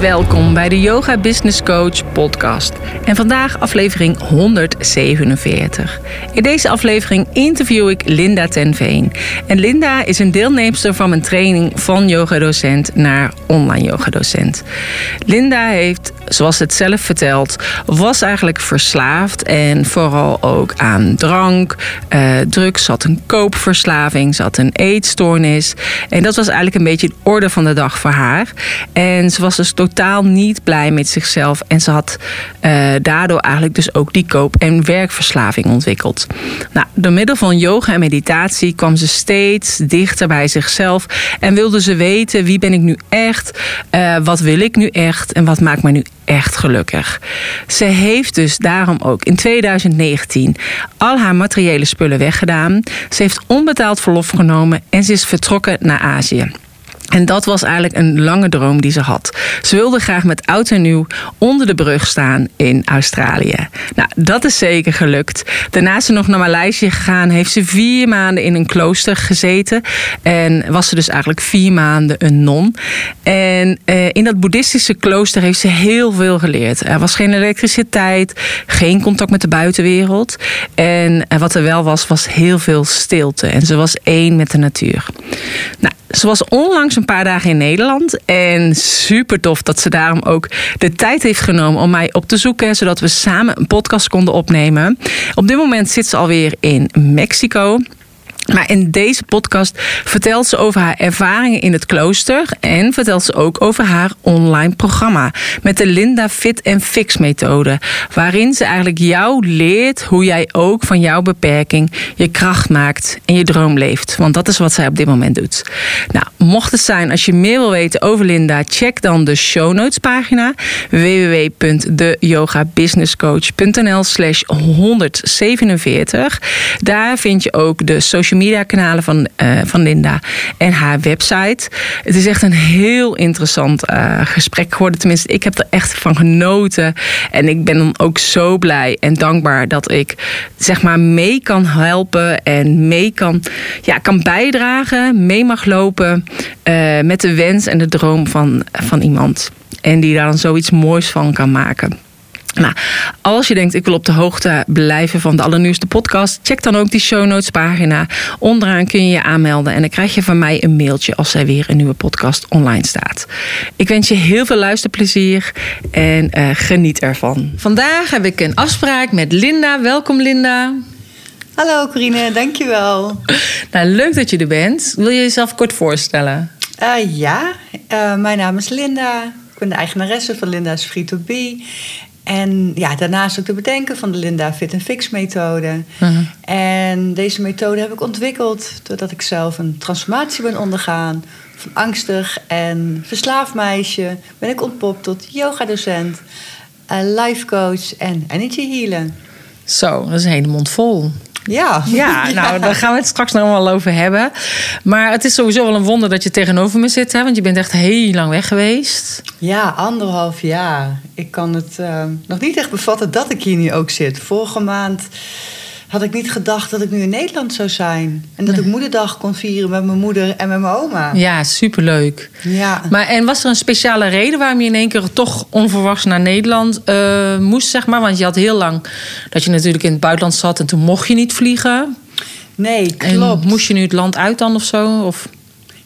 Welkom bij de Yoga Business Coach podcast. En vandaag aflevering 147. In deze aflevering interview ik Linda Tenveen. En Linda is een deelnemster van mijn training van yogadocent naar online yogadocent. Linda heeft, zoals het zelf vertelt, was eigenlijk verslaafd en vooral ook aan drank, eh, drugs, zat een koopverslaving, zat een eetstoornis. En dat was eigenlijk een beetje de orde van de dag voor haar. En ze was dus totaal niet blij met zichzelf. En ze had uh, daardoor eigenlijk dus ook die koop- en werkverslaving ontwikkeld. Nou, door middel van yoga en meditatie kwam ze steeds dichter bij zichzelf. En wilde ze weten wie ben ik nu echt? Uh, wat wil ik nu echt? En wat maakt me nu echt gelukkig. Ze heeft dus daarom ook in 2019 al haar materiële spullen weggedaan. Ze heeft onbetaald verlof genomen en ze is vertrokken naar Azië. En dat was eigenlijk een lange droom die ze had. Ze wilde graag met oud en nieuw onder de brug staan in Australië. Nou, dat is zeker gelukt. Daarna is ze nog naar Maleisië gegaan. Heeft ze vier maanden in een klooster gezeten. En was ze dus eigenlijk vier maanden een non. En eh, in dat boeddhistische klooster heeft ze heel veel geleerd. Er was geen elektriciteit, geen contact met de buitenwereld. En wat er wel was, was heel veel stilte. En ze was één met de natuur. Nou, ze was onlangs een paar dagen in Nederland. En super tof dat ze daarom ook de tijd heeft genomen om mij op te zoeken. Zodat we samen een podcast konden opnemen. Op dit moment zit ze alweer in Mexico. Maar in deze podcast vertelt ze over haar ervaringen in het klooster en vertelt ze ook over haar online programma met de Linda Fit en Fix methode, waarin ze eigenlijk jou leert hoe jij ook van jouw beperking je kracht maakt en je droom leeft. Want dat is wat zij op dit moment doet. Nou, mocht het zijn als je meer wil weten over Linda, check dan de show notes pagina www.deyogabusinesscoach.nl slash 147. Daar vind je ook de social media kanalen van, uh, van Linda en haar website. Het is echt een heel interessant uh, gesprek geworden. Tenminste, ik heb er echt van genoten. En ik ben dan ook zo blij en dankbaar dat ik zeg maar mee kan helpen en mee kan, ja, kan bijdragen, mee mag lopen uh, met de wens en de droom van, van iemand. En die daar dan zoiets moois van kan maken. Nou, als je denkt, ik wil op de hoogte blijven van de allernieuwste podcast, check dan ook die show notes pagina. Onderaan kun je je aanmelden en dan krijg je van mij een mailtje als er weer een nieuwe podcast online staat. Ik wens je heel veel luisterplezier en uh, geniet ervan. Vandaag heb ik een afspraak met Linda. Welkom Linda. Hallo Corine, dankjewel. Nou, leuk dat je er bent. Wil je jezelf kort voorstellen? Uh, ja, uh, mijn naam is Linda. Ik ben de eigenaresse van Linda's Free to Be. En ja, daarnaast ook de bedenken van de Linda Fit and Fix methode. Uh -huh. En deze methode heb ik ontwikkeld doordat ik zelf een transformatie ben ondergaan. Van angstig en verslaafd meisje ben ik ontpopt tot yogadocent, life coach en energy healer. Zo, dat is een hele mond vol. Ja. ja, nou, daar gaan we het straks nog wel over hebben. Maar het is sowieso wel een wonder dat je tegenover me zit, hè? want je bent echt heel lang weg geweest. Ja, anderhalf jaar. Ik kan het uh, nog niet echt bevatten dat ik hier nu ook zit. Vorige maand had ik niet gedacht dat ik nu in Nederland zou zijn. En dat nee. ik moederdag kon vieren met mijn moeder en met mijn oma. Ja, superleuk. Ja. Maar en was er een speciale reden waarom je in één keer toch onverwachts naar Nederland uh, moest, zeg maar? Want je had heel lang dat je natuurlijk in het buitenland zat en toen mocht je niet vliegen. Nee, klopt. En moest je nu het land uit dan of zo? Of?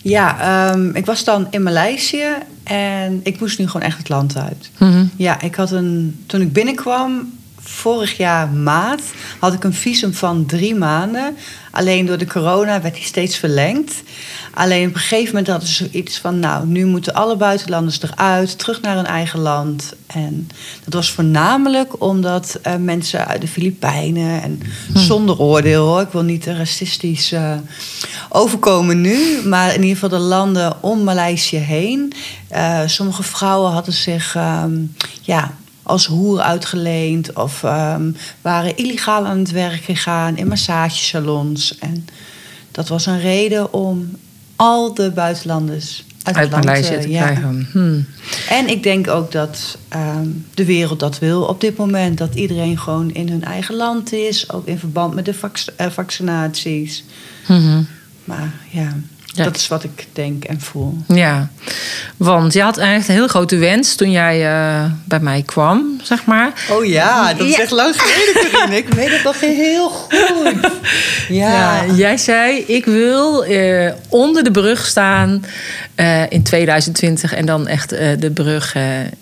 Ja, um, ik was dan in Maleisië en ik moest nu gewoon echt het land uit. Mhm. Mm -hmm. Ja, ik had een. Toen ik binnenkwam, vorig jaar maart had ik een visum van drie maanden. Alleen door de corona werd die steeds verlengd. Alleen op een gegeven moment hadden ze zoiets van... nou, nu moeten alle buitenlanders eruit, terug naar hun eigen land. En dat was voornamelijk omdat uh, mensen uit de Filipijnen... en hm. zonder oordeel hoor, ik wil niet racistisch uh, overkomen nu... maar in ieder geval de landen om Maleisië heen. Uh, sommige vrouwen hadden zich... ja, als hoer uitgeleend of ehm, waren illegaal aan het werk gegaan in massagesalons. En dat was een reden om al de buitenlanders uit, Uit het land Maleisië te ja. krijgen. Hmm. En ik denk ook dat ehm, de wereld dat wil op dit moment. Dat iedereen gewoon in hun eigen land is. Ook in verband met de vac- eh, vaccinaties. Mhm. Maar ja, Ja. dat is wat ik denk en voel. Ja, want je had eigenlijk een heel grote wens toen jij eh, bij mij kwam, zeg maar. Oh ja, dat is Ja. echt lang geleden, Corinne. Ik weet het nog heel goed. Ja, Ja, jij zei, ik wil eh, onder de brug staan eh, in 2020 en dan echt de brug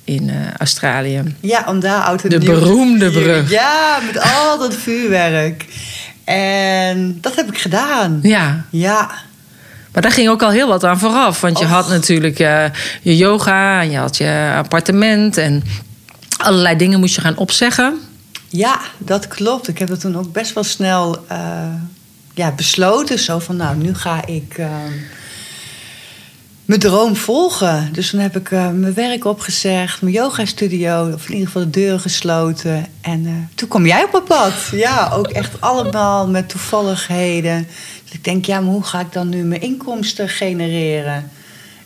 in Australië. ja om daar oud en De beroemde brug. Ja, met al dat vuurwerk. En dat heb ik gedaan. Ja, Ja, maar daar ging ook al heel wat aan vooraf. Want je Och. had natuurlijk eh, je yoga en je had je appartement en allerlei dingen moest je gaan opzeggen. Ja, dat klopt. Ik heb dat toen ook best wel snel eh, ja, besloten. Zo van, nou, nu ga ik eh, mijn droom volgen. Dus toen heb ik eh, mijn werk opgezegd, mijn yoga-studio, of in ieder geval de deuren gesloten. En toen kwam jij op mijn pad. Ja, ook echt allemaal met toevalligheden. Dus ik denk, ja, maar hoe ga ik dan nu mijn inkomsten genereren?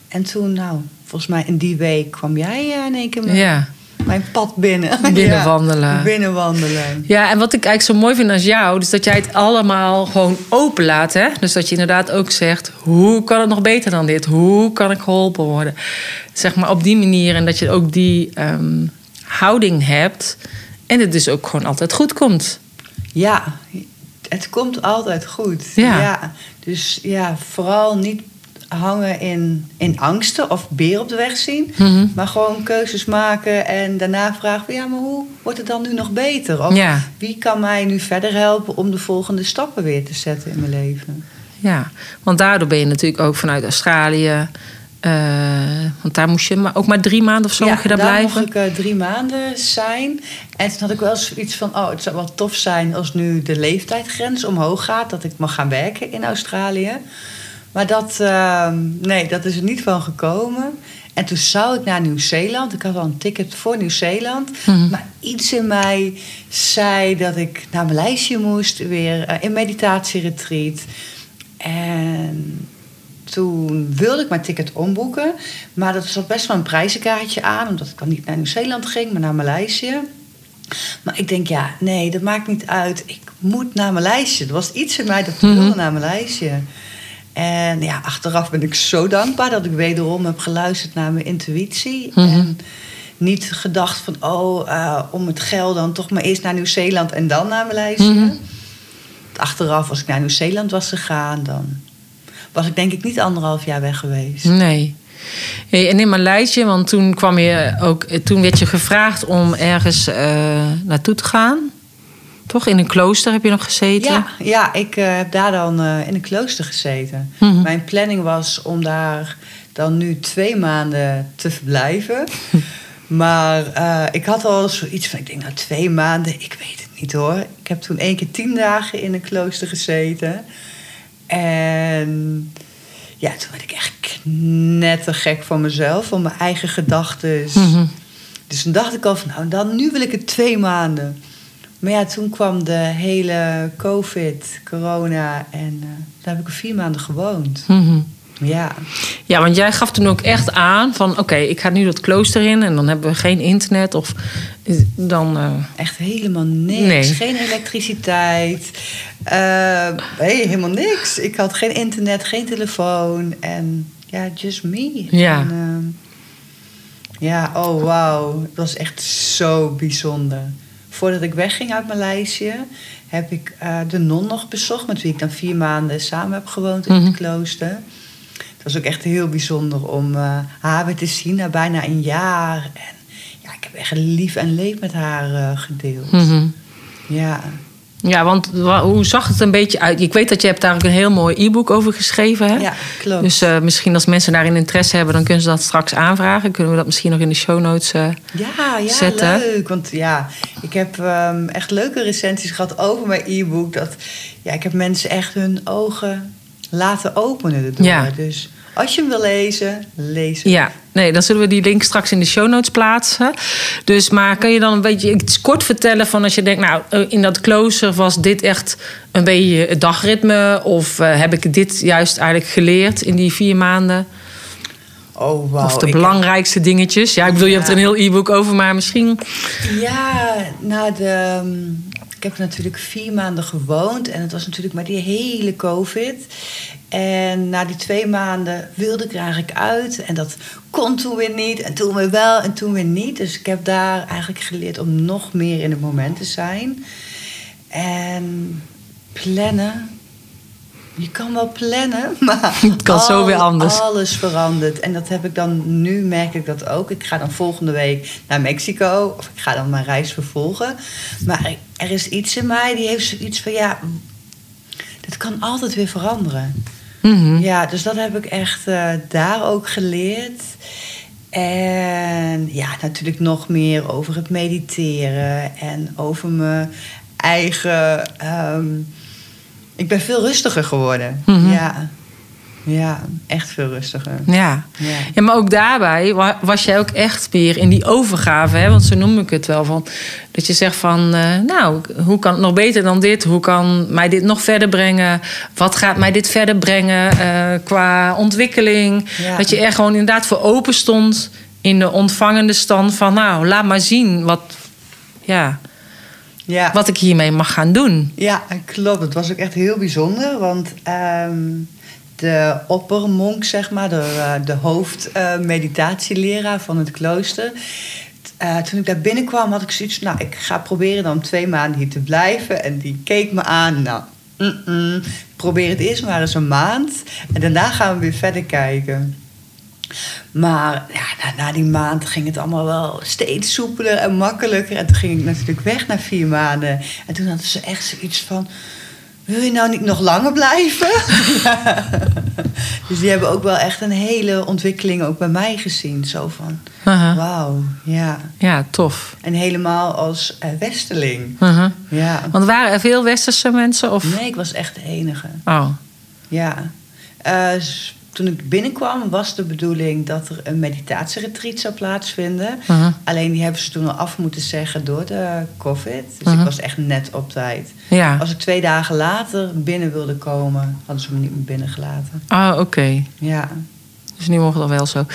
En toen, nou, volgens mij in die week kwam jij eh, in één keer mijn, Ja. mijn pad binnen. Binnenwandelen. Ja, binnenwandelen. Ja, en wat ik eigenlijk zo mooi vind als jou, is dat jij het allemaal gewoon open laat. Hè? Dus dat je inderdaad ook zegt: hoe kan het nog beter dan dit? Hoe kan ik geholpen worden? Zeg maar op die manier en dat je ook die ehm, houding hebt. En het dus ook gewoon altijd goed komt. Ja, het komt altijd goed. Ja. Dus ja, vooral niet hangen in, in angsten of beer op de weg zien. Mhm. Maar gewoon keuzes maken en daarna vragen van... ja, maar hoe wordt het dan nu nog beter? Of Ja. wie kan mij nu verder helpen om de volgende stappen weer te zetten in mijn leven? Ja, want daardoor ben je natuurlijk ook vanuit Australië. Eh, want daar moest je maar, ook maar drie maanden of zo mocht je daar daar blijven. mocht ik eh, drie maanden zijn. En toen had ik wel zoiets van... oh, het zou wel tof zijn als nu de leeftijdsgrens omhoog gaat... dat ik mag gaan werken in Australië. Maar dat, ehm, nee, dat is er niet van gekomen. En toen zou ik naar Nieuw-Zeeland. Ik had al een ticket voor Nieuw-Zeeland. Mhm. Maar iets in mij zei dat ik naar Maleisië moest. Weer eh, in meditatieretreat. En toen wilde ik mijn ticket omboeken. Maar dat zat best wel een prijzenkaartje aan. Omdat ik dan niet naar Nieuw-Zeeland ging, maar naar Maleisië. Maar ik denk, ja, nee, dat maakt niet uit. Ik moet naar Maleisië. Er was iets in mij dat Mhm. wilde naar Maleisië. En ja, achteraf ben ik zo dankbaar dat ik wederom heb geluisterd naar mijn intuïtie. Mhm. En niet gedacht van, oh, eh, om het geld dan toch maar eerst naar Nieuw-Zeeland en dan naar Maleisië. Mhm. Achteraf, als ik naar Nieuw-Zeeland was gegaan, dan was ik denk ik niet anderhalf jaar weg geweest. Nee. Hey, en in Maleisië, want toen kwam je ook, toen werd je gevraagd om ergens eh, naartoe te gaan. Toch? In een klooster heb je nog gezeten? Ja, ja ik eh, heb daar dan eh, in een klooster gezeten. Mhm. Mijn planning was om daar dan nu twee maanden te verblijven. maar ik had al zoiets van, ik denk nou twee maanden, ik weet het niet hoor. Ik heb toen één keer tien dagen in een klooster gezeten. En ja, toen werd ik echt net te gek van mezelf, van mijn eigen gedachten. Mhm. Dus toen dacht ik al van, nou, dan nu wil ik het twee maanden. Maar ja, toen kwam de hele COVID, corona en eh daar heb ik er vier maanden gewoond. Mhm. Ja, Ja, want jij gaf toen ook echt aan van... oké, ik ga nu dat klooster in en dan hebben we geen internet of dan... eh, echt helemaal niks. Nee. Geen elektriciteit. Eh, nee, helemaal niks. Ik had geen internet, geen telefoon. En ja, just me. Ja. En, ja, oh wauw. Het was echt zo bijzonder. Voordat ik wegging uit Maleisië... heb ik eh, de non nog bezocht... met wie ik dan vier maanden samen heb gewoond in Mhm. het klooster. Het was ook echt heel bijzonder om eh, haar weer te zien na bijna een jaar. En ja, ik heb echt lief en leed met haar eh, gedeeld. mhm. Ja. Ja, want wa- hoe zag het een beetje uit? Ik weet dat je hebt daar ook een heel mooi e-book over geschreven. Hè? ja, klopt. Dus eh, misschien als mensen daarin interesse hebben, dan kunnen ze dat straks aanvragen. Kunnen we dat misschien nog in de show notes. eh, ja, ja zetten. leuk. Want ja, ik heb ehm, echt leuke recensies gehad over mijn e-book. Dat, ja, ik heb mensen echt hun ogen laten openen erdoor. Ja. Dus Als je hem wil lezen, lees hem. Ja, nee, dan zullen we die link straks in de show notes plaatsen. Dus, maar kan je dan een beetje iets kort vertellen van als je denkt, nou, eh, in dat klooster was dit echt een beetje het dagritme? Of eh, heb ik dit juist eigenlijk geleerd in die vier maanden? Oh, wow. of de belangrijkste dingetjes? Ja, ik bedoel, je hebt er een heel e-book over, maar misschien... Ja, nou, de, ehm, ik heb natuurlijk vier maanden gewoond. En het was natuurlijk maar die hele COVID. En na die twee maanden wilde ik er eigenlijk uit. En dat kon toen weer niet. En toen weer wel en toen weer niet. Dus ik heb daar eigenlijk geleerd om nog meer in het moment te zijn. En plannen. Je kan wel plannen, maar Het kan zo weer anders. alles verandert. En dat heb ik dan, nu merk ik dat ook. Ik ga dan volgende week naar Mexico. Of ik ga dan mijn reis vervolgen. Maar er- is iets in mij die heeft zoiets van, ja, dit kan altijd weer veranderen. Mhm. Ja, dus dat heb ik echt eh, daar ook geleerd. En ja, natuurlijk nog meer over het mediteren en over mijn eigen. ehm, ik ben veel rustiger geworden. Mhm. Ja. ja, echt veel rustiger. Ja. Ja. ja, maar ook daarbij wa- was jij ook echt weer in die overgave. Hè? Want zo noem ik het wel. Van, dat je zegt van, eh, nou, hoe kan het nog beter dan dit? Hoe kan mij dit nog verder brengen? Wat gaat mij dit verder brengen eh, qua ontwikkeling? Ja. Dat je er gewoon inderdaad voor open stond in de ontvangende stand van, nou, laat maar zien wat, ja, Ja. wat ik hiermee mag gaan doen. Ja, klopt. Het was ook echt heel bijzonder. Want ehm, de oppermonk, zeg maar, de, eh, de hoofdmeditatieleraar van het klooster. eh, toen ik daar binnenkwam, had ik zoiets nou, ik ga proberen dan twee maanden hier te blijven. En die keek me aan. Nou, probeer het eerst maar eens een maand. En daarna gaan we weer verder kijken. Maar ja, na, na die maand ging het allemaal wel steeds soepeler en makkelijker. En toen ging ik natuurlijk weg na vier maanden. En toen hadden ze echt zoiets van... Wil je nou niet nog langer blijven? dus die hebben ook wel echt een hele ontwikkeling ook bij mij gezien. Zo van, wauw, ja. Ja, tof. En helemaal als eh, westeling. Ja. Want waren er veel westerse mensen? Of? Nee, ik was echt de enige. Oh. Ja. Eh, toen ik binnenkwam was de bedoeling dat er een meditatieretreat zou plaatsvinden. Alleen die hebben ze toen al af moeten zeggen door de covid. Dus ik was echt net op tijd. Ja. Als ik twee dagen later binnen wilde komen, hadden ze me niet meer binnengelaten. Ah, oké. Ja. Dus nu mogen we wel zo.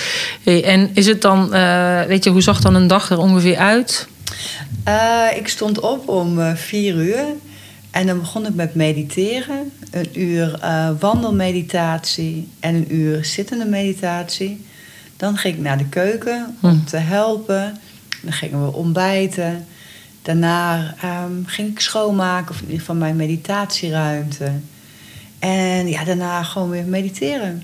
Hey, en is het dan, eh, weet je, hoe zag dan een dag er ongeveer uit? Eh, ik stond op om eh, vier uur. En dan begon ik met mediteren. Een uur eh, wandelmeditatie en een uur zittende meditatie. Dan ging ik naar de keuken om Hm. te helpen. Dan gingen we ontbijten. Daarna ehm, ging ik schoonmaken, of in ieder geval mijn meditatieruimte. En ja, daarna gewoon weer mediteren.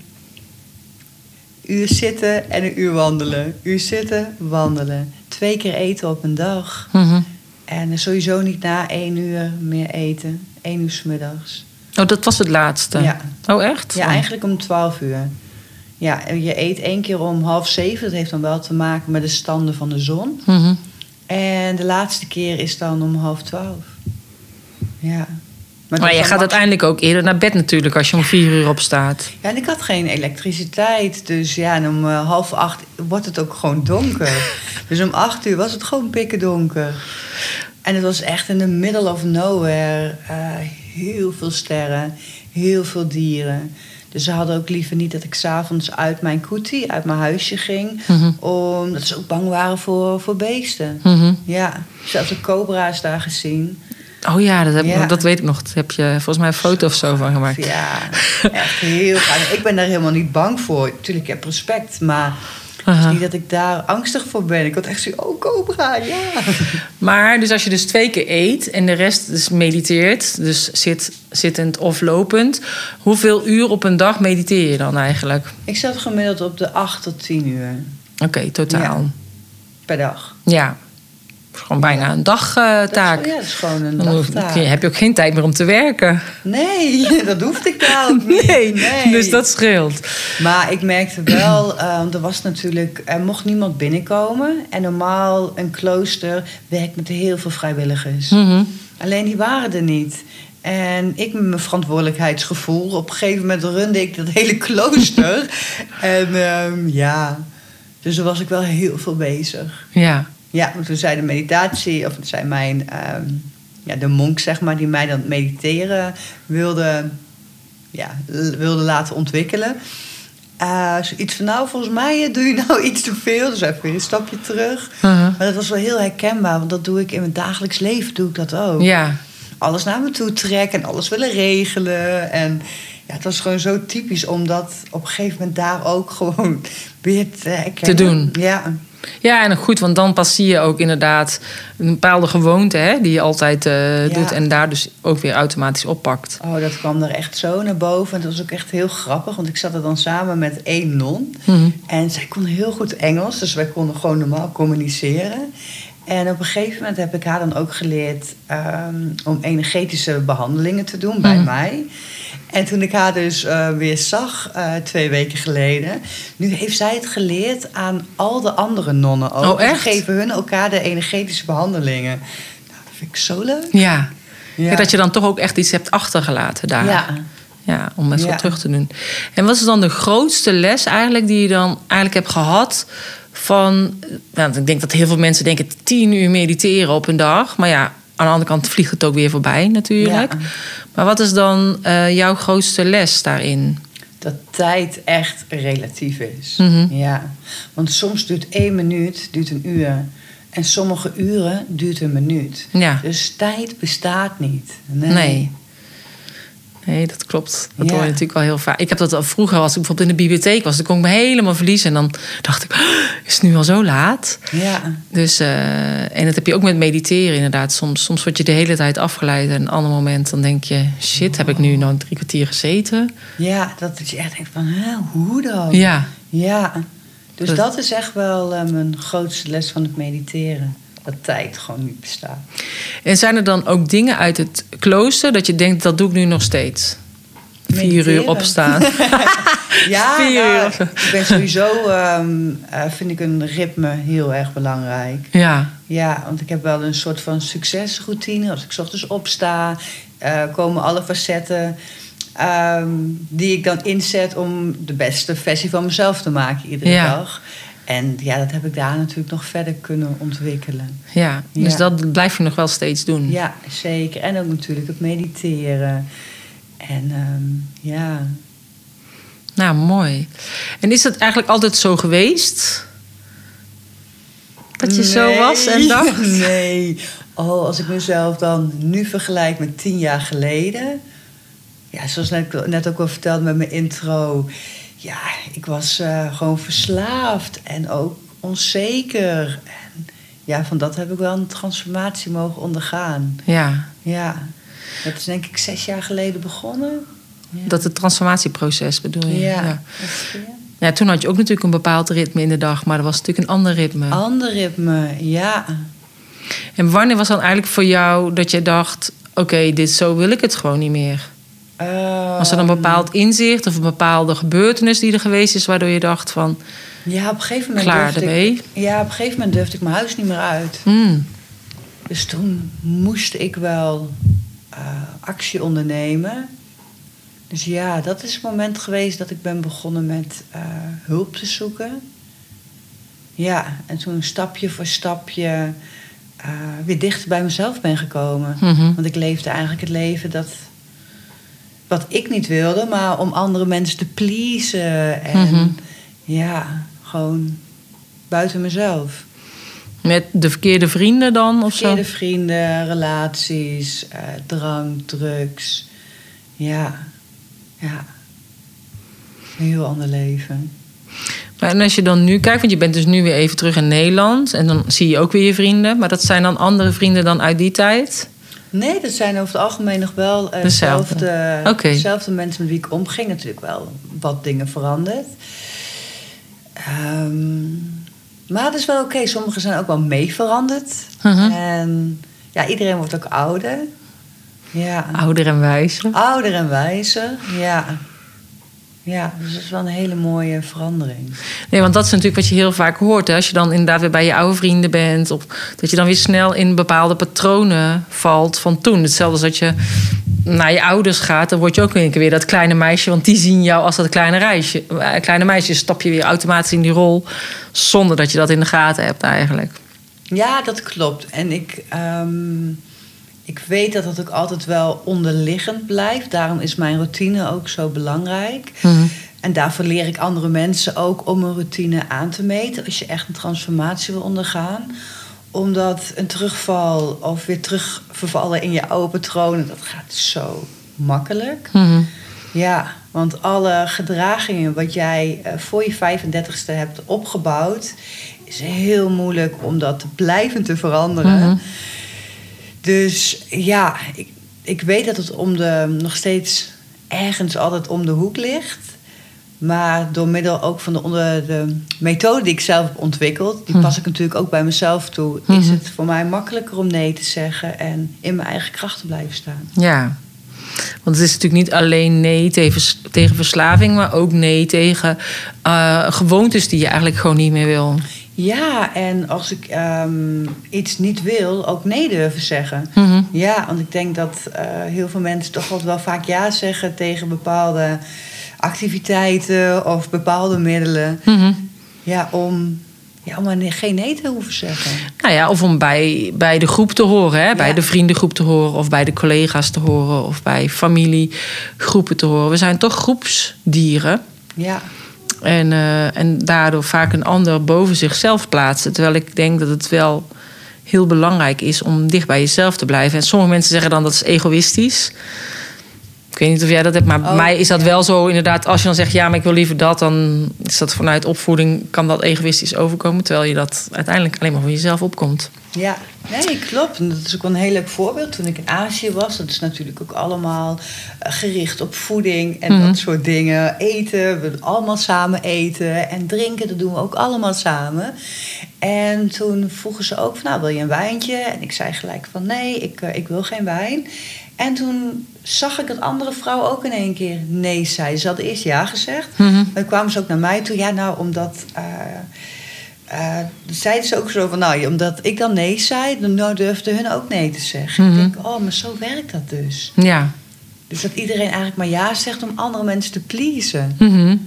Uur zitten en een uur wandelen. Uur zitten, wandelen. Twee keer eten op een dag. Mhm. En sowieso niet na één uur meer eten. Eén uur 's middags. Oh, dat was het laatste? Ja. Oh, echt? Ja, eigenlijk om twaalf uur. Ja, je eet één keer om half zeven. Dat heeft dan wel te maken met de standen van de zon. Mhm. En de laatste keer is dan om half twaalf. Ja. Maar, je gaat uiteindelijk ook eerder naar bed natuurlijk als je om vier uur opstaat. Ja, en ik had geen elektriciteit. Dus ja, en om eh, half acht wordt het ook gewoon donker. dus om acht uur was het gewoon pikken donker. En het was echt in the middle of nowhere. eh, heel veel sterren, heel veel dieren. Dus ze hadden ook liever niet dat ik s'avonds uit mijn koetie, uit mijn huisje ging. Mhm. Omdat ze ook bang waren voor, voor beesten. Mhm. Ja, zelfs de cobra's daar gezien. Oh ja dat, heb, Ja. dat weet ik nog. Daar heb je volgens mij een foto of zo van gemaakt. Ja, echt heel gaaf. Ik ben daar helemaal niet bang voor. Tuurlijk, ik heb respect, maar het is niet dat ik daar angstig voor ben. Ik had echt zo, oh cobra, ja. Maar dus als je dus twee keer eet en de rest dus mediteert, dus zit, zittend of lopend, hoeveel uur op een dag mediteer je dan eigenlijk? Ik zat gemiddeld op de 8 tot 10 uur Oké, totaal. per dag. Ja. Gewoon bijna een dagtaak. Is, ja, dat is gewoon een Dan dagtaak. je- heb je ook geen tijd meer om te werken. Nee, dat hoefde ik ook niet. Nee, dus dat scheelt. Maar ik merkte wel, eh, er was natuurlijk, er mocht niemand binnenkomen. En normaal, een klooster werkt met heel veel vrijwilligers. Mhm. Alleen die waren er niet. En ik met mijn verantwoordelijkheidsgevoel. Op een gegeven moment runde ik dat hele klooster. en ehm, ja, dus daar was ik wel heel veel bezig. Ja. Ja, want toen zei de meditatie, of toen zei mijn, ehm, ja, de monk zeg maar, die mij dan mediteren wilde, ja, wilde laten ontwikkelen. Eh, zoiets van, nou, volgens mij doe je nou iets te veel. Dus even weer een stapje terug. Uh-huh. Maar dat was wel heel herkenbaar, want dat doe ik in mijn dagelijks leven, doe ik dat ook. Ja. Alles naar me toe trekken en alles willen regelen. En ja, het was gewoon zo typisch om dat op een gegeven moment daar ook gewoon weer te. Te doen. Ja, Ja, en goed, want dan pas zie je ook inderdaad een bepaalde gewoonte hè, die je altijd eh, Ja. doet en daar dus ook weer automatisch oppakt. Oh, dat kwam er echt zo naar boven. En dat was ook echt heel grappig, want ik zat er dan samen met één non. Mhm. En zij kon heel goed Engels, dus wij konden gewoon normaal communiceren. En op een gegeven moment heb ik haar dan ook geleerd ehm, om energetische behandelingen te doen bij Mhm. mij. En toen ik haar dus eh, weer zag, eh, twee weken geleden, nu heeft zij het geleerd aan al de andere nonnen ook. Oh, echt? Ze geven hun elkaar de energetische behandelingen. Nou, dat vind ik zo leuk. Ja. Ja. Ja, dat je dan toch ook echt iets hebt achtergelaten daar. Ja. Ja, om het zo Ja. terug te doen. En wat is dan de grootste les eigenlijk die je dan eigenlijk hebt gehad van... Nou, ik denk dat heel veel mensen denken tien uur mediteren op een dag. Maar ja, aan de andere kant vliegt het ook weer voorbij natuurlijk. Ja. Maar wat is dan eh, jouw grootste les daarin? dat tijd echt relatief is. Mhm. Ja, want soms duurt één minuut duurt een uur. En sommige uren duurt een minuut. Ja. Dus tijd bestaat niet. Nee. Nee. Nee, dat klopt. Dat Ja. hoor je natuurlijk wel heel vaak. Ik heb dat al vroeger, als ik bijvoorbeeld in de bibliotheek was, dan kon ik me helemaal verliezen. En dan dacht ik, "Oh, is het nu al zo laat? Ja, Dus, eh, en dat heb je ook met mediteren inderdaad. Soms, soms word je de hele tijd afgeleid. En een ander moment dan denk je... shit, heb ik nu nou drie kwartier gezeten? ja dat je echt denkt van, hè, hoe dan? Ja, Ja, dus Dat- dat is echt wel eh, mijn grootste les van het mediteren. Dat tijd gewoon niet bestaat. en zijn er dan ook dingen uit het klooster... dat je denkt, dat doe ik nu nog steeds? Vier uur opstaan. Ja, Vier nou, uur ik ben sowieso, ehm, eh, vind ik een ritme heel erg belangrijk. ja, Ja, want ik heb wel een soort van succesroutine. Als ik 's ochtends opsta, eh, komen alle facetten ehm, die ik dan inzet om de beste versie van mezelf te maken iedere Ja. dag. En ja, dat heb ik daar natuurlijk nog verder kunnen ontwikkelen. ja. Dus Ja. dat blijf je nog wel steeds doen. Ja, zeker. En ook natuurlijk het mediteren. En ehm, ja, Nou, mooi. En is het eigenlijk altijd zo geweest? Dat je zo was en dacht? Nee. Oh, als ik mezelf dan nu vergelijk met tien jaar geleden. Ja, zoals net, net ook al verteld met mijn intro. Ja, ik was eh, gewoon verslaafd en ook onzeker. En ja, van dat heb ik wel een transformatie mogen ondergaan. Ja, Ja, dat is denk ik zes jaar geleden begonnen. Ja. dat het transformatieproces bedoel je? ja. ja. Ja, toen had je ook natuurlijk een bepaald ritme in de dag, maar dat was natuurlijk een ander ritme. Ander ritme, ja. En wanneer was dan eigenlijk voor jou dat je dacht: oké, dit zo wil ik het gewoon niet meer? Was er een Ehm, bepaald inzicht of een bepaalde gebeurtenis die er geweest is, waardoor je dacht van Ja, op een gegeven moment klaar durfde ik, ja, op een gegeven moment durfde ik mijn huis niet meer uit. Hmm, Dus toen moest ik wel eh, actie ondernemen. Dus ja, dat is het moment geweest dat ik ben begonnen met eh, hulp te zoeken. Ja, en toen stapje voor stapje eh, weer dichter bij mezelf ben gekomen. mhm. Want ik leefde eigenlijk het leven dat wat ik niet wilde, maar om andere mensen te pleasen. En Mhm. ja, gewoon buiten mezelf. Met de verkeerde vrienden dan of Verkeerde zo? vrienden, relaties, eh, drank, drugs. Ja, ja. Een heel ander leven. Maar en als je dan nu kijkt, want je bent dus nu weer even terug in Nederland en dan zie je ook weer je vrienden, maar dat zijn dan andere vrienden dan uit die tijd? Nee, dat zijn over het algemeen nog wel eh, Dezelfde. dezelfde, mensen met wie ik omging. Natuurlijk wel wat dingen veranderd. Ehm, maar het is wel oké. Sommigen zijn ook wel mee veranderd. Mhm. En ja, iedereen wordt ook ouder. Ja. Ouder en wijzer. Ouder en wijzer, ja. Ja, dus dat is wel een hele mooie verandering. Nee, want dat is natuurlijk wat je heel vaak hoort. Hè? Als je dan inderdaad weer bij je oude vrienden bent. Of dat je dan weer snel in bepaalde patronen valt van toen. Hetzelfde als dat je naar je ouders gaat, dan word je ook weer een keer weer dat kleine meisje. Want die zien jou als dat kleine, reisje, eh, kleine meisje. Stap je weer automatisch in die rol. Zonder dat je dat in de gaten hebt eigenlijk. Ja, dat klopt. En ik, ehm, ik weet dat dat ook altijd wel onderliggend blijft. Daarom is mijn routine ook zo belangrijk. En daarvoor leer ik andere mensen ook om een routine aan te meten. Als je echt een transformatie wil ondergaan omdat een terugval of weer terugvervallen in je oude patronen, dat gaat zo makkelijk. Mhm. Ja, want alle gedragingen wat jij eh, voor je 35ste hebt opgebouwd, is heel moeilijk om dat blijvend te veranderen. Mhm. Dus ja, ik, ik weet dat het om de, nog steeds ergens altijd om de hoek ligt. Maar door middel ook van de, onder de methode die ik zelf heb ontwikkeld, die pas ik natuurlijk ook bij mezelf toe, is het voor mij makkelijker om nee te zeggen en in mijn eigen kracht te blijven staan. Ja, want het is natuurlijk niet alleen nee tegen, tegen verslaving, maar ook nee tegen uh, gewoontes die je eigenlijk gewoon niet meer wil. Ja, en als ik um, iets niet wil, ook nee durven zeggen. Mhm. Ja, want ik denk dat uh, heel veel mensen toch altijd wel vaak ja zeggen tegen bepaalde activiteiten of bepaalde middelen. Mhm. Ja, om, ja, om geen nee te hoeven zeggen. Nou ja, of om bij, bij de groep te horen, hè? bij de vriendengroep te horen, of bij de collega's te horen, of bij familiegroepen te horen. We zijn toch groepsdieren. Ja, En, eh, en daardoor vaak een ander boven zichzelf plaatsen. Terwijl ik denk dat het wel heel belangrijk is om dicht bij jezelf te blijven. En sommige mensen zeggen dan dat is egoïstisch. Ik weet niet of jij dat hebt, maar bij Oh, mij is dat ja. wel zo inderdaad. Als je dan zegt, ja, maar ik wil liever dat... dan is dat vanuit opvoeding, kan dat egoïstisch overkomen... terwijl je dat uiteindelijk alleen maar voor jezelf opkomt. Ja. Nee, klopt. En dat is ook een heel leuk voorbeeld. Toen ik in Azië was, dat is natuurlijk ook allemaal eh, gericht op voeding en Mhm. dat soort dingen. Eten, we allemaal samen eten. En drinken, dat doen we ook allemaal samen. En toen vroegen ze ook van, nou, wil je een wijntje? En ik zei gelijk van, nee, ik, eh, ik wil geen wijn. En toen zag ik dat andere vrouw ook in één keer nee zei. Ze hadden eerst ja gezegd. Mhm. Toen kwamen ze ook naar mij toe. Ja, nou, omdat... eh, eh, zeiden ze ook zo van, nou, omdat ik dan nee zei... dan nou durfden hun ook nee te zeggen. Mhm. Ik denk, oh, maar zo werkt dat dus. Ja. Dus dat iedereen eigenlijk maar ja zegt om andere mensen te pleasen. Mhm.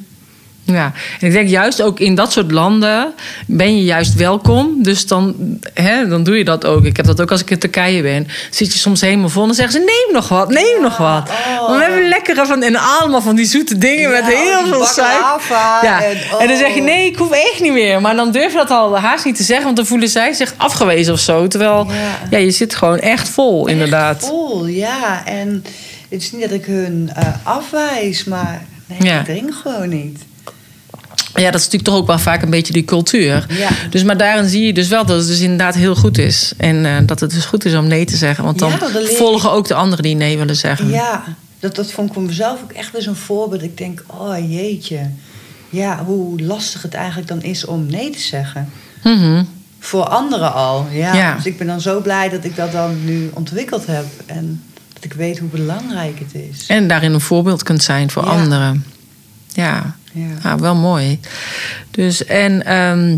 Ja, en ik denk juist ook in dat soort landen ben je juist welkom. Dus dan, hè, dan doe je dat ook. Ik heb dat ook als ik in Turkije ben. Zit je soms helemaal vol en dan zeggen ze: neem nog wat, neem nog wat. oh. We hebben lekkere van en allemaal van die zoete dingen met heel veel suiker. Ja. en, En, dan zeg je: oh. nee, ik hoef echt niet meer. Maar dan durf je dat al haast niet te zeggen, want dan voelen zij zich afgewezen of zo. Terwijl ja. Je zit gewoon echt vol, inderdaad. Vol, ja. En het is niet dat ik hun eh, afwijs, maar nee, ik drink gewoon niet. Ja, dat is natuurlijk toch ook wel vaak een beetje die cultuur. Ja. Dus maar daarin zie je dus wel dat het dus inderdaad heel goed is. En eh, dat het dus goed is om nee te zeggen. Want dan Ja, volgen ook de anderen die nee willen zeggen. Ja, dat, dat vond ik voor mezelf ook echt weer zo'n voorbeeld. Ik denk, oh jeetje. Ja, hoe lastig het eigenlijk dan is om nee te zeggen. Mhm. Voor anderen al. Ja. Ja. Dus ik ben dan zo blij dat ik dat dan nu ontwikkeld heb. En dat ik weet hoe belangrijk het is. En daarin een voorbeeld kunt zijn voor anderen. Ja, Ja. ah, wel mooi. Dus en ehm,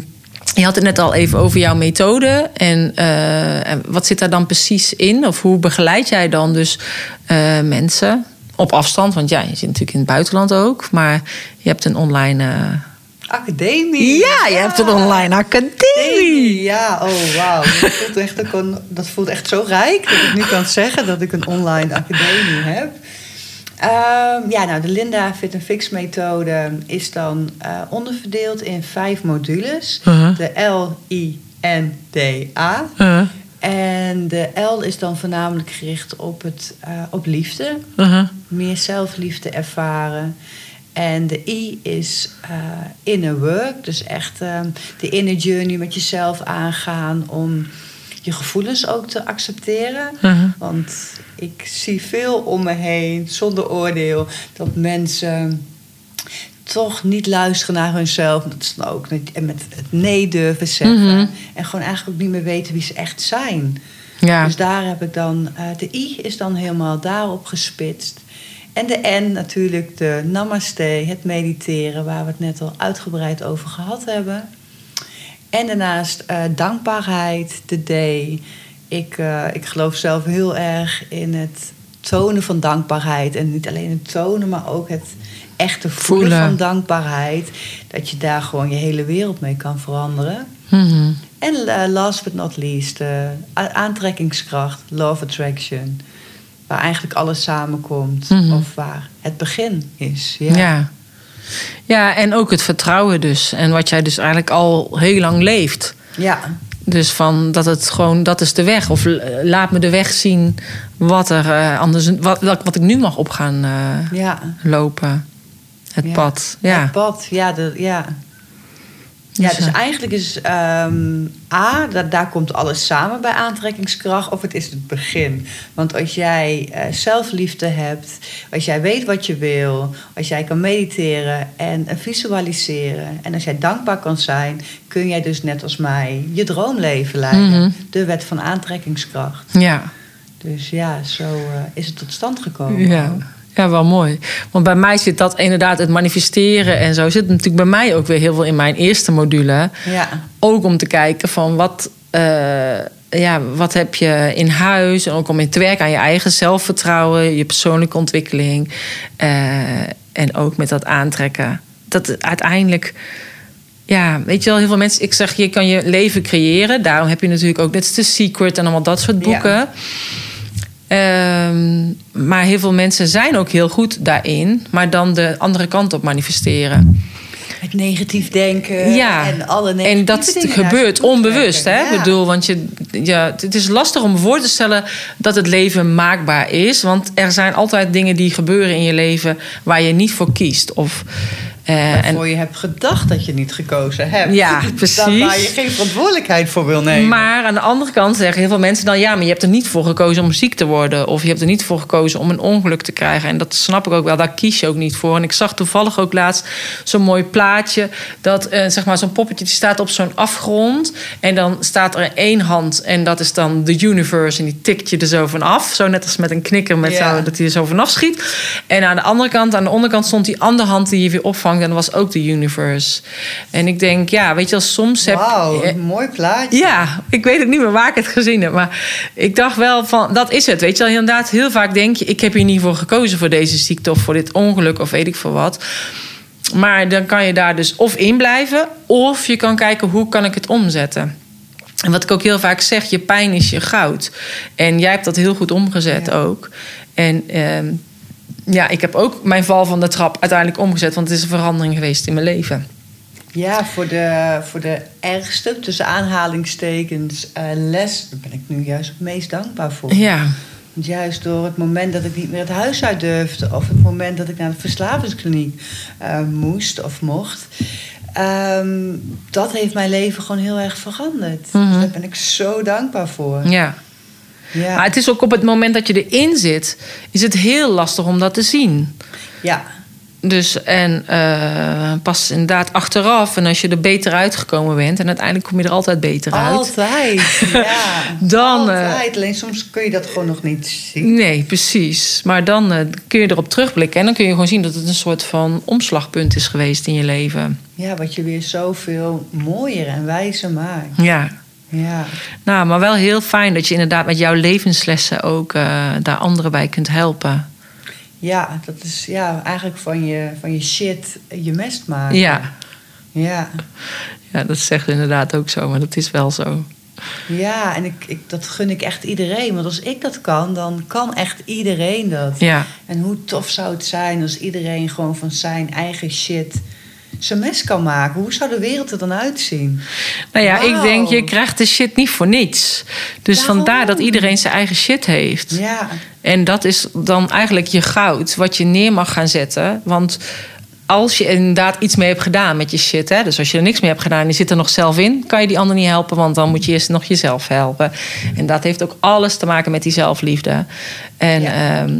je had het net al even over jouw methode. En, eh, en wat zit daar dan precies in? Of hoe begeleid jij dan dus eh, mensen op afstand? Want ja, je zit natuurlijk in het buitenland ook. Maar je hebt een online... eh, Academie. Ja, je hebt een online academie. Ja, oh wauw. Dat voelt, echt dat voelt echt zo rijk dat ik nu kan zeggen dat ik een online academie heb. Ehm, ja, nou, de Linda Fit and Fix methode is dan eh, onderverdeeld in vijf modules. Uh-huh. De L, I, N, D, A. Uh, En de L is dan voornamelijk gericht op, het, eh, op liefde. uh-huh. Meer zelfliefde ervaren. En de I is eh, inner work. Dus echt eh, de inner journey met jezelf aangaan om je gevoelens ook te accepteren. Uh-huh. Want ik zie veel om me heen, zonder oordeel, dat mensen toch niet luisteren naar hunzelf. Dat is dan ook en met het nee durven zeggen. Mhm. En gewoon eigenlijk ook niet meer weten wie ze echt zijn. Ja. Dus daar heb ik dan, eh, de I is dan helemaal daarop gespitst. En de N natuurlijk de namaste, het mediteren, waar we het net al uitgebreid over gehad hebben. En daarnaast eh, dankbaarheid, de D. Ik, eh, ik geloof zelf heel erg in het tonen van dankbaarheid. En niet alleen het tonen, maar ook het echte voelen, Voelen. van dankbaarheid. Dat je daar gewoon je hele wereld mee kan veranderen. Mhm. En eh, last but not least, eh, aantrekkingskracht, love attraction. Waar eigenlijk alles samenkomt. Mhm. Of waar het begin is. Ja. Ja. ja. en ook het vertrouwen dus. En wat jij dus eigenlijk al heel lang leeft. ja. Dus van dat het gewoon, dat is de weg. Of eh, laat me de weg zien wat er eh, anders, wat, wat ik nu mag op gaan eh, ja. lopen. Het Ja. pad. Ja. Het pad, ja. De, ja. Ja, Dus, dus eigenlijk is ehm, A, dat, daar komt alles samen bij aantrekkingskracht, of het is het begin. Want als jij eh, zelfliefde hebt, als jij weet wat je wil, als jij kan mediteren en eh, visualiseren, en als jij dankbaar kan zijn, kun jij dus net als mij je droomleven leiden. Mhm. De wet van aantrekkingskracht. ja. Dus ja, zo eh, is het tot stand gekomen. Ja. Ja, wel mooi. Want bij mij zit dat inderdaad, het manifesteren en zo, zit natuurlijk bij mij ook weer heel veel in mijn eerste module. Ja, Ook om te kijken van wat, eh, ja, wat heb je in huis. En ook om in te werken aan je eigen zelfvertrouwen, je persoonlijke ontwikkeling. eh, en ook met dat aantrekken. Dat uiteindelijk. Ja, weet je wel, heel veel mensen. Ik zeg, je kan je leven creëren. Daarom heb je natuurlijk ook net The Secret en allemaal dat soort boeken. Ja. Ehm, maar heel veel mensen zijn ook heel goed daarin, maar dan de andere kant op manifesteren. het negatief denken Ja, en alle negatieve en dat dingen gebeurt onbewust, hè? Ja. bedoel, want je, ja, het is lastig om voor te stellen dat het leven maakbaar is, want er zijn altijd dingen die gebeuren in je leven waar je niet voor kiest. Of, eh, en, Waarvoor je hebt gedacht dat je niet gekozen hebt. Ja, Dan precies. waar je geen verantwoordelijkheid voor wil nemen. Maar aan de andere kant zeggen heel veel mensen dan... ja, maar je hebt er niet voor gekozen om ziek te worden... of je hebt er niet voor gekozen om een ongeluk te krijgen. En dat snap ik ook wel, daar kies je ook niet voor. En ik zag toevallig ook laatst zo'n mooi plaatje... dat eh, zeg maar zo'n poppetje die staat op zo'n afgrond... en dan staat er één hand en dat is dan de universe... en die tikt je er zo van af. Zo net als met een knikker met Ja. zo, dat hij er zo vanaf schiet. En aan de andere kant, aan de onderkant stond die andere hand... die je weer opvangt en dat was ook de universe. En ik denk, ja, weet je wel, soms heb Wauw, eh, mooi plaatje. ja, ik weet het niet meer waar ik het gezien heb. Maar ik dacht wel van, dat is het. Weet je wel, inderdaad, heel vaak denk je... ik heb hier niet voor gekozen voor deze ziekte of voor dit ongeluk of weet ik veel wat. Maar dan kan je daar dus of in blijven... of je kan kijken, hoe kan ik het omzetten? En wat ik ook heel vaak zeg, je pijn is je goud. En jij hebt dat heel goed omgezet Ja. ook. En ehm, ja, ik heb ook mijn val van de trap uiteindelijk omgezet... want het is een verandering geweest in mijn leven. Ja, voor de, voor de ergste, tussen aanhalingstekens, eh, les... daar ben ik nu juist het meest dankbaar voor. Ja, Want juist door het moment dat ik niet meer het huis uit durfde... of het moment dat ik naar de verslavingskliniek eh, moest of mocht... ehm, dat heeft mijn leven gewoon heel erg veranderd. Mhm. Dus daar ben ik zo dankbaar voor. ja. Ja, Maar het is ook op het moment dat je erin zit, is het heel lastig om dat te zien. ja. Dus en eh, pas inderdaad achteraf, en als je er beter uitgekomen bent, en uiteindelijk kom je er altijd beter uit. Altijd, ja. Dan, eh, Altijd. Alleen soms kun je dat gewoon nog niet zien. Nee, precies. Maar dan eh, kun je erop terugblikken en dan kun je gewoon zien dat het een soort van omslagpunt is geweest in je leven. Ja, wat je weer zoveel mooier en wijzer maakt. Ja. Ja, Nou, maar wel heel fijn dat je inderdaad met jouw levenslessen ook eh, daar anderen bij kunt helpen. ja dat is ja, eigenlijk van je, van je shit je mest maken. Ja. Ja, ja, dat zegt inderdaad ook zo, maar dat is wel zo. ja en ik, ik, dat gun ik echt iedereen. Want als ik dat kan, dan kan echt iedereen dat. Ja. En hoe tof zou het zijn als iedereen gewoon van zijn eigen shit zijn mes kan maken? Hoe zou de wereld er dan uitzien? Nou ja, ik denk, je krijgt de shit niet voor niets. Dus Daarom. vandaar dat iedereen zijn eigen shit heeft. Ja, En dat is dan eigenlijk je goud, wat je neer mag gaan zetten. Want als je inderdaad iets mee hebt gedaan met je shit, hè, dus als je er niks mee hebt gedaan en je zit er nog zelf in, kan je die ander niet helpen, want dan moet je eerst nog jezelf helpen. En dat heeft ook alles te maken met die zelfliefde. En, Ja. ehm,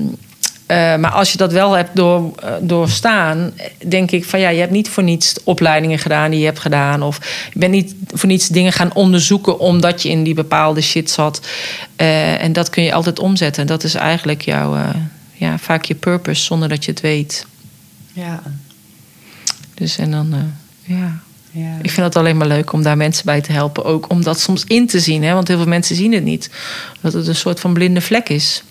eh, maar als je dat wel hebt door, eh, doorstaan, denk ik van ja, je hebt niet voor niets opleidingen gedaan die je hebt gedaan. Of je bent niet voor niets dingen gaan onderzoeken omdat je in die bepaalde shit zat. Eh, en dat kun je altijd omzetten. Dat is eigenlijk jouw, ja, vaak je purpose zonder dat je het weet. ja, Dus en dan, ja. ja. Ik vind het alleen maar leuk om daar mensen bij te helpen. Ook om dat soms in te zien. Hè? Want heel veel mensen zien het niet. Dat het een soort van blinde vlek is.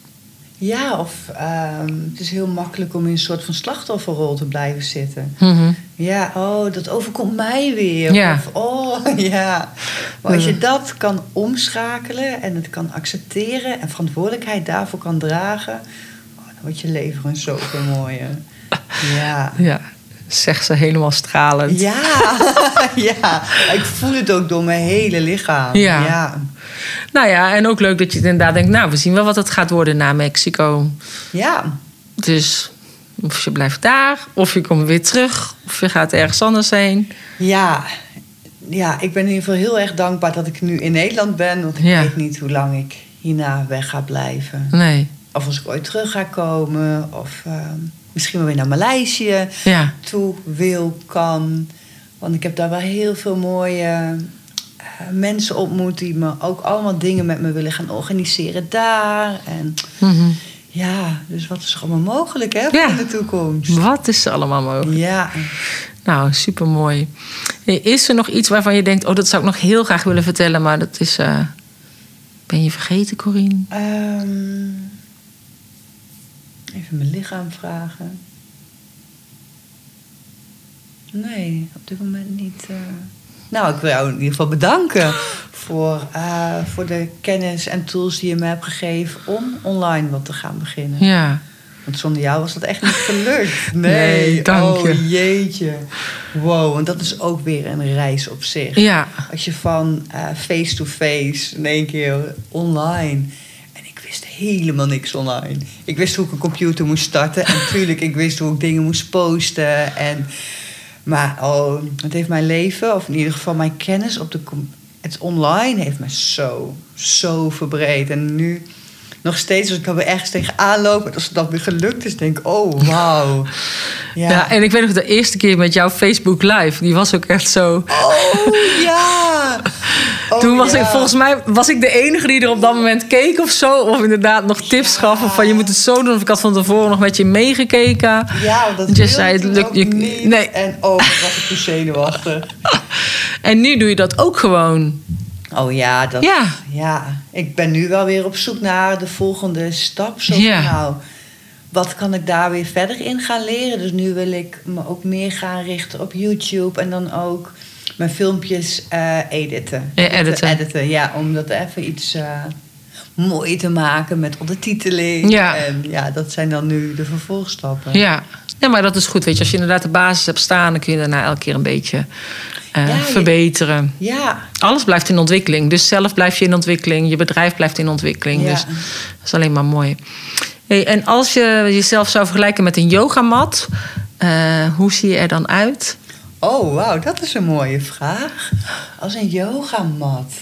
Ja, of ehm, het is heel makkelijk om in een soort van slachtofferrol te blijven zitten. Mhm. Ja, oh, dat overkomt mij weer. Ja. Of, oh, ja. Maar als je dat kan omschakelen en het kan accepteren en verantwoordelijkheid daarvoor kan dragen, oh, dan wordt je leven gewoon zoveel mooier. Ja. Ja, zegt ze helemaal stralend. Ja, ja, ik voel het ook door mijn hele lichaam. Ja. ja. Nou ja, en ook leuk dat je inderdaad denkt... nou, we zien wel wat het gaat worden na Mexico. Ja. Dus of je blijft daar, of je komt weer terug... of je gaat ergens anders heen. Ja. ja, ik ben in ieder geval heel erg dankbaar dat ik nu in Nederland ben. Want ik Ja. weet niet hoe lang ik hierna weg ga blijven. Nee, Of als ik ooit terug ga komen. Of ehm, misschien wel weer naar Maleisië ja. toe wil, kan. Want ik heb daar wel heel veel mooie eh, mensen ontmoet... die me ook allemaal dingen met me willen gaan organiseren daar. En Mhm. ja, dus wat is er allemaal mogelijk hè, Ja. in de toekomst? Wat is er allemaal mogelijk? Ja. Nou, supermooi. Is er nog iets waarvan je denkt... oh, dat zou ik nog heel graag willen vertellen... maar dat is... eh, Ben je vergeten, Corine? Ehm, even mijn lichaam vragen. Nee, op dit moment niet. eh. Nou, ik wil jou in ieder geval bedanken voor, eh, voor de kennis en tools die je me hebt gegeven om online wat te gaan beginnen. Ja. Want zonder jou was dat echt niet gelukt. Nee, dank oh, je. jeetje. Wow, want dat is ook weer een reis op zich. Ja. Als je van eh, face-to-face in één keer online. Helemaal niks online. Ik wist hoe ik een computer moest starten. En natuurlijk, ik wist hoe ik dingen moest posten. En, maar oh, het heeft mijn leven, of in ieder geval mijn kennis op de het online, heeft me zo, zo verbreed. En nu nog steeds, als ik alweer ergens tegenaan loop, en als het dan weer gelukt is, denk ik, oh, wauw. Ja. en ik weet nog de eerste keer met jouw Facebook Live. Die was ook echt zo... Oh, ja. Oh, Toen was ja. ik, volgens mij was ik de enige die er op dat moment keek of zo. Of inderdaad nog tips gaf. Of van je moet het zo doen. Of ik had van tevoren nog met je meegekeken. Ja, dat je zei, het lukt je- niet. nee. En oh, wat was ik toen zenuwachtig. En nu doe je dat ook gewoon. Oh ja, dat, Ja. ja, ik ben nu wel weer op zoek naar de volgende stap. Zo Ja. nou, wat kan ik daar weer verder in gaan leren? Dus nu wil ik me ook meer gaan richten op YouTube. En dan ook mijn filmpjes eh, editen. Ja, editen. editen. Ja, om dat even iets eh mooi te maken met ondertiteling. Ja. En ja, dat zijn dan nu de vervolgstappen. Ja. ja, maar dat is goed. Weet je, als je inderdaad de basis hebt staan... dan kun je daarna elke keer een beetje eh, Ja, je- verbeteren. Ja, Alles blijft in ontwikkeling. Dus zelf blijf je in ontwikkeling. Je bedrijf blijft in ontwikkeling. Ja. Dus dat is alleen maar mooi. Hey, en als je jezelf zou vergelijken met een yogamat... eh, hoe zie je er dan uit? Oh, wauw, dat is een mooie vraag. Als een yogamat.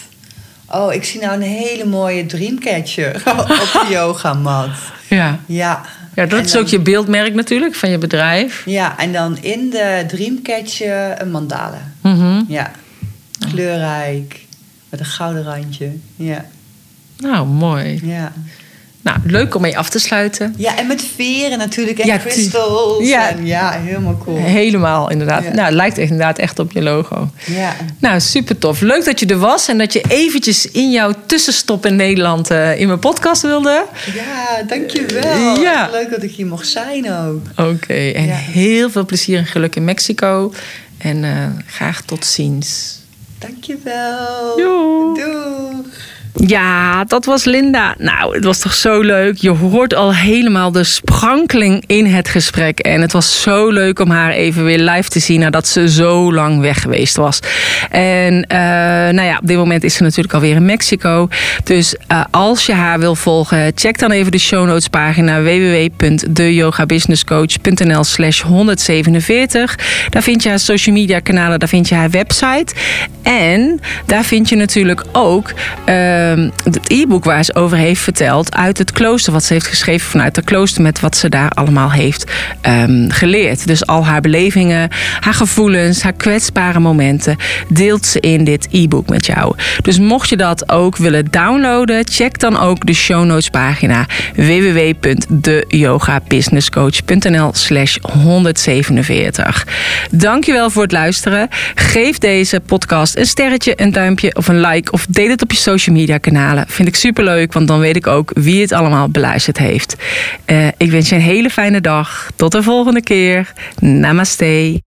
Oh, ik zie nou een hele mooie dreamcatcher op de yogamat. Ja, Ja. ja dat En is dan- ook je beeldmerk natuurlijk van je bedrijf. Ja, en dan in de dreamcatcher een mandala. Mhm. Ja. Kleurrijk, met een gouden randje. Ja, Nou, mooi. ja. Nou, leuk om mee af te sluiten. Ja, en met veren natuurlijk en Ja, crystals. Ja. En ja, helemaal cool. Helemaal, inderdaad. Ja. Nou, het lijkt echt inderdaad echt op je logo. Ja. Nou, super tof. Leuk dat je er was en dat je eventjes in jouw tussenstop in Nederland eh, in mijn podcast wilde. ja, dankjewel. Ja. Echt Leuk dat ik hier mocht zijn ook. Oké, en Ja. heel veel plezier en geluk in Mexico. En eh, graag tot ziens. Dankjewel. Joe. Doeg. Ja, dat was Linda. Nou, het was toch zo leuk. Je hoort al helemaal de sprankeling in het gesprek. En het was zo leuk om haar even weer live te zien nadat ze zo lang weg geweest was. En eh, nou ja, op dit moment is ze natuurlijk alweer in Mexico. Dus eh, als je haar wil volgen, check dan even de show notes pagina www.deyogabusinesscoach.nl slash 147. Daar vind je haar social media kanalen, daar vind je haar website. En daar vind je natuurlijk ook ehm, het e-book waar ze over heeft verteld uit het klooster. Wat ze heeft geschreven vanuit het klooster met wat ze daar allemaal heeft ehm, geleerd. Dus al haar belevingen, haar gevoelens, haar kwetsbare momenten deelt ze in dit e-book met jou. Dus mocht je dat ook willen downloaden, check dan ook de show notes pagina www.deyogabusinesscoach.nl slash 147. Dankjewel voor het luisteren. Geef deze podcast een sterretje, een duimpje of een like. Of deel het op je social media kanalen. Vind ik superleuk, want dan weet ik ook wie het allemaal beluisterd heeft. Uh, ik wens je een hele fijne dag. Tot de volgende keer. Namaste.